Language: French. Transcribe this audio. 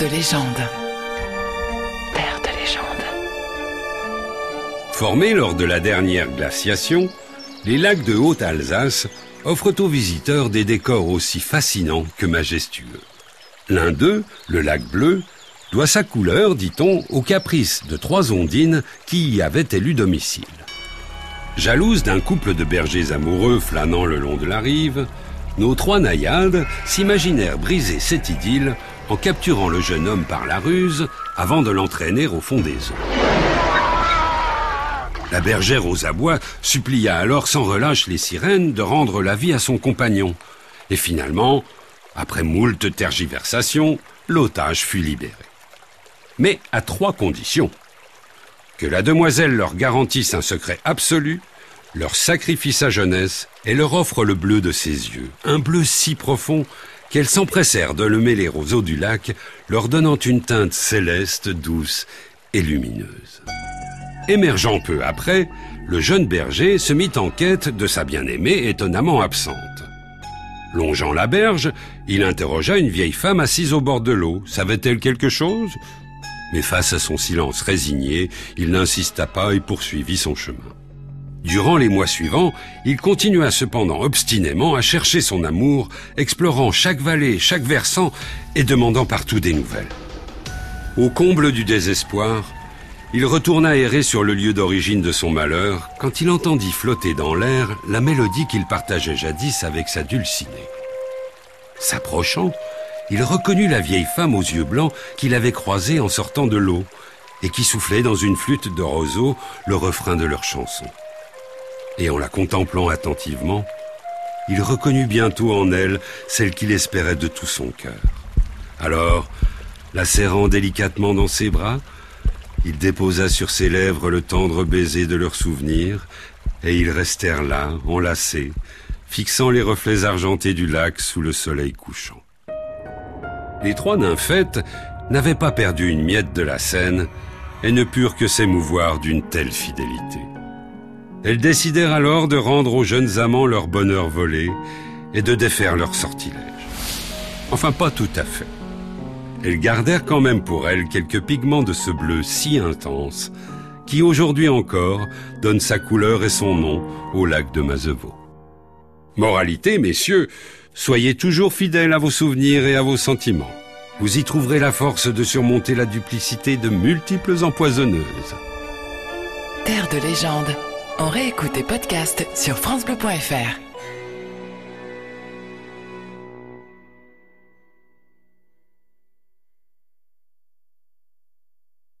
De légende. Formés lors de la dernière glaciation, les lacs de Haute-Alsace offrent aux visiteurs des décors aussi fascinants que majestueux. L'un d'eux, le lac bleu, doit sa couleur, dit-on, au caprice de trois ondines qui y avaient élu domicile. Jalouses d'un couple de bergers amoureux flânant le long de la rive, nos trois naïades s'imaginèrent briser cette idylle en capturant le jeune homme par la ruse avant de l'entraîner au fond des eaux. La bergère aux abois supplia alors sans relâche les sirènes de rendre la vie à son compagnon. Et finalement, après moult tergiversations, l'otage fut libéré. Mais à trois conditions. Que la demoiselle leur garantisse un secret absolu, leur sacrifie sa jeunesse et leur offre le bleu de ses yeux, un bleu si profond qu'elles s'empressèrent de le mêler aux eaux du lac, leur donnant une teinte céleste, douce et lumineuse. Émergeant peu après, le jeune berger se mit en quête de sa bien-aimée étonnamment absente. Longeant la berge, il interrogea une vieille femme assise au bord de l'eau. Savait-elle quelque chose? Mais face à son silence résigné, il n'insista pas et poursuivit son chemin. Durant les mois suivants, il continua cependant obstinément à chercher son amour, explorant chaque vallée, chaque versant et demandant partout des nouvelles. Au comble du désespoir, il retourna errer sur le lieu d'origine de son malheur quand il entendit flotter dans l'air la mélodie qu'il partageait jadis avec sa dulcinée. S'approchant, il reconnut la vieille femme aux yeux blancs qu'il avait croisée en sortant de l'eau et qui soufflait dans une flûte de roseau le refrain de leur chanson et en la contemplant attentivement, il reconnut bientôt en elle celle qu'il espérait de tout son cœur. Alors, la serrant délicatement dans ses bras, il déposa sur ses lèvres le tendre baiser de leur souvenir, et ils restèrent là, enlacés, fixant les reflets argentés du lac sous le soleil couchant. Les trois nymphètes n'avaient pas perdu une miette de la scène et ne purent que s'émouvoir d'une telle fidélité. Elles décidèrent alors de rendre aux jeunes amants leur bonheur volé et de défaire leur sortilège. Enfin, pas tout à fait. Elles gardèrent quand même pour elles quelques pigments de ce bleu si intense qui aujourd'hui encore donne sa couleur et son nom au lac de Mazeveau. Moralité, messieurs, soyez toujours fidèles à vos souvenirs et à vos sentiments. Vous y trouverez la force de surmonter la duplicité de multiples empoisonneuses. Terre de légende. On réécoute tes podcasts sur FranceBleu.fr.